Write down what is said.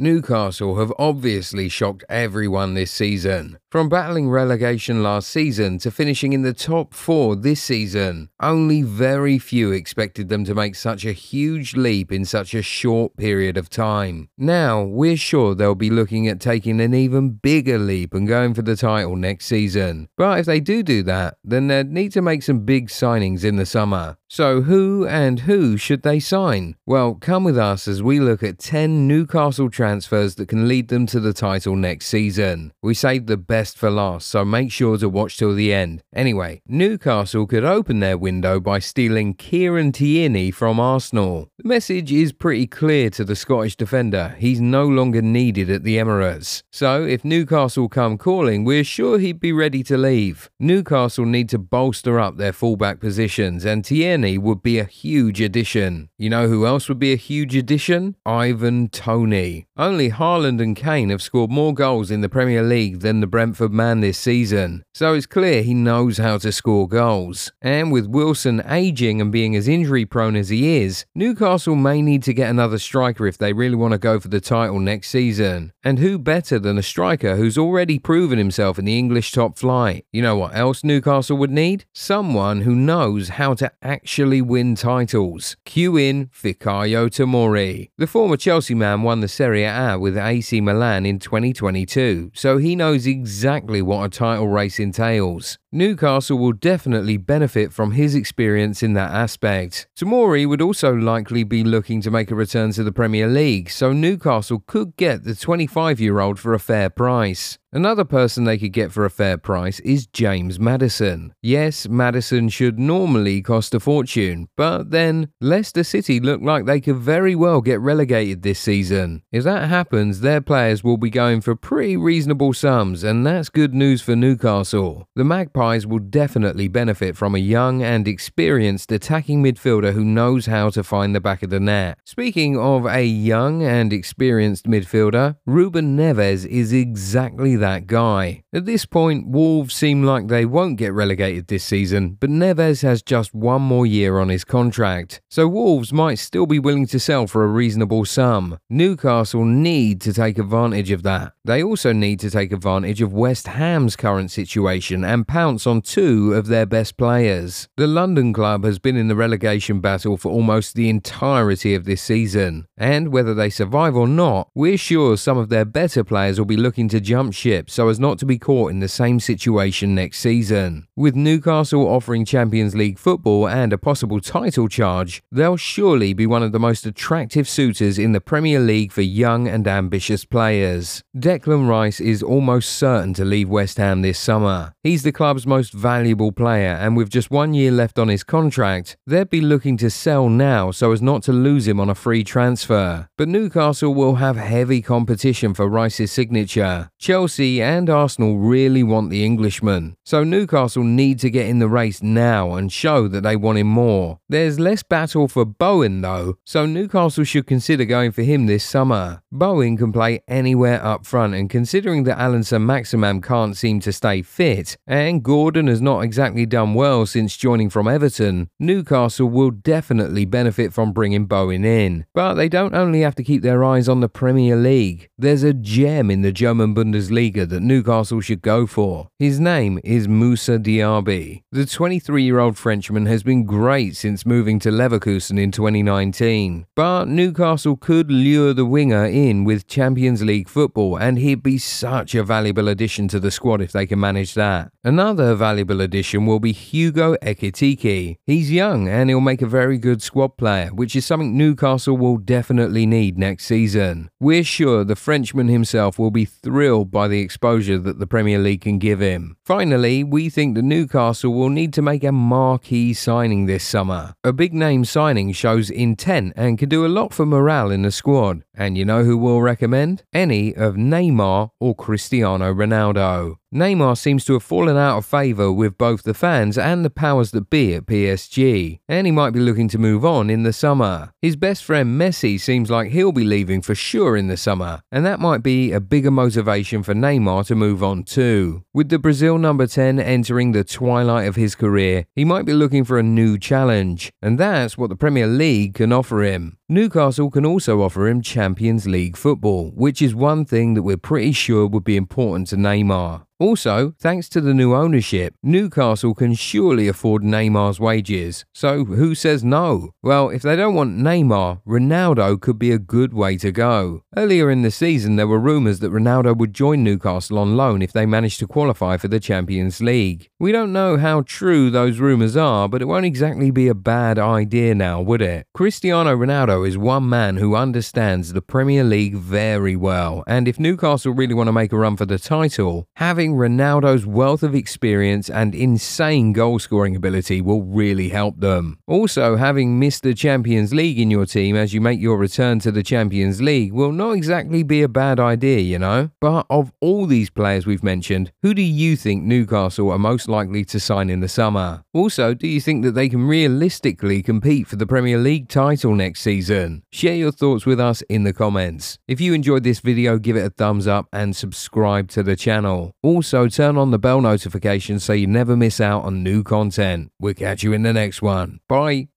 Newcastle have obviously shocked everyone this season. From battling relegation last season to finishing in the top four this season, only very few expected them to make such a huge leap in such a short period of time. Now, we're sure they'll be looking at taking an even bigger leap and going for the title next season. But if they do do that, then they'd need to make some big signings in the summer. So, who and who should they sign? Well, come with us as we look at 10 Newcastle transfers that can lead them to the title next season. We saved the best for last, so make sure to watch till the end. Anyway, Newcastle could open their window by stealing Kieran Tierney from Arsenal. The message is pretty clear to the Scottish defender he's no longer needed at the Emirates. So, if Newcastle come calling, we're sure he'd be ready to leave. Newcastle need to bolster up their fullback positions, and Tierney would be a huge addition. You know who else would be a huge addition? Ivan Toney. Only Haaland and Kane have scored more goals in the Premier League than the Brentford man this season, so it's clear he knows how to score goals. And with Wilson aging and being as injury prone as he is, Newcastle may need to get another striker if they really want to go for the title next season. And who better than a striker who's already proven himself in the English top flight? You know what else Newcastle would need? Someone who knows how to actually win titles. Cue in Fikayo Tomori. The former Chelsea man won the Serie A with AC Milan in 2022, so he knows exactly what a title race entails. Newcastle will definitely benefit from his experience in that aspect. Tomori would also likely be looking to make a return to the Premier League, so Newcastle could get the 25 year old for a fair price. Another person they could get for a fair price is James Maddison. Yes, Maddison should normally cost a fortune, but then Leicester City look like they could very well get relegated this season. If that happens, their players will be going for pretty reasonable sums, and that's good news for Newcastle. The Magpies will definitely benefit from a young and experienced attacking midfielder who knows how to find the back of the net. Speaking of a young and experienced midfielder, Ruben Neves is exactly that guy. At this point, Wolves seem like they won't get relegated this season, but Neves has just one more year on his contract, so Wolves might still be willing to sell for a reasonable sum. Newcastle need to take advantage of that. They also need to take advantage of West Ham's current situation and pounce on two of their best players. The London club has been in the relegation battle for almost the entirety of this season, and whether they survive or not, we're sure some of their better players will be looking to jump ship ship so as not to be caught in the same situation next season. With Newcastle offering Champions League football and a possible title charge, they'll surely be one of the most attractive suitors in the Premier League for young and ambitious players. Declan Rice is almost certain to leave West Ham this summer. He's the club's most valuable player, and with just one year left on his contract, they'd be looking to sell now so as not to lose him on a free transfer. But Newcastle will have heavy competition for Rice's signature. Chelsea Chelsea and Arsenal really want the Englishman, so Newcastle need to get in the race now and show that they want him more. There's less battle for Bowen though, so Newcastle should consider going for him this summer. Bowen can play anywhere up front, and considering that Allan Saint-Maximin can't seem to stay fit, and Gordon has not exactly done well since joining from Everton, Newcastle will definitely benefit from bringing Bowen in. But they don't only have to keep their eyes on the Premier League. There's a gem in the German Bundesliga that Newcastle should go for. His name is Moussa Diaby. The 23 year old Frenchman has been great since moving to Leverkusen in 2019, but Newcastle could lure the winger in with Champions League football, and he'd be such a valuable addition to the squad if they can manage that. Another valuable addition will be Hugo Ekitike. He's young and he'll make a very good squad player, which is something Newcastle will definitely need next season. We're sure the Frenchman himself will be thrilled by the the exposure that the Premier League can give him. Finally, we think that Newcastle will need to make a marquee signing this summer. A big name signing shows intent and can do a lot for morale in the squad. And you know who we'll recommend? Any of Neymar or Cristiano Ronaldo. Neymar seems to have fallen out of favour with both the fans and the powers that be at PSG, and he might be looking to move on in the summer. His best friend Messi seems like he'll be leaving for sure in the summer, and that might be a bigger motivation for Neymar to move on too. With the Brazil number 10 entering the twilight of his career, he might be looking for a new challenge, and that's what the Premier League can offer him. Newcastle can also offer him Champions League football, which is one thing that we're pretty sure would be important to Neymar. Also, thanks to the new ownership, Newcastle can surely afford Neymar's wages. So who says no? Well, if they don't want Neymar, Ronaldo could be a good way to go. Earlier in the season, there were rumours that Ronaldo would join Newcastle on loan if they managed to qualify for the Champions League. We don't know how true those rumours are, but it won't exactly be a bad idea now, would it? Cristiano Ronaldo is one man who understands the Premier League very well, and if Newcastle really want to make a run for the title, having having Ronaldo's wealth of experience and insane goal scoring ability will really help them. Also, having missed the Champions League in your team as you make your return to the Champions League will not exactly be a bad idea, you know? But of all these players we've mentioned, who do you think Newcastle are most likely to sign in the summer? Also, do you think that they can realistically compete for the Premier League title next season? Share your thoughts with us in the comments. If you enjoyed this video, give it a thumbs up and subscribe to the channel. Also, turn on the bell notification so you never miss out on new content. We'll catch you in the next one. Bye.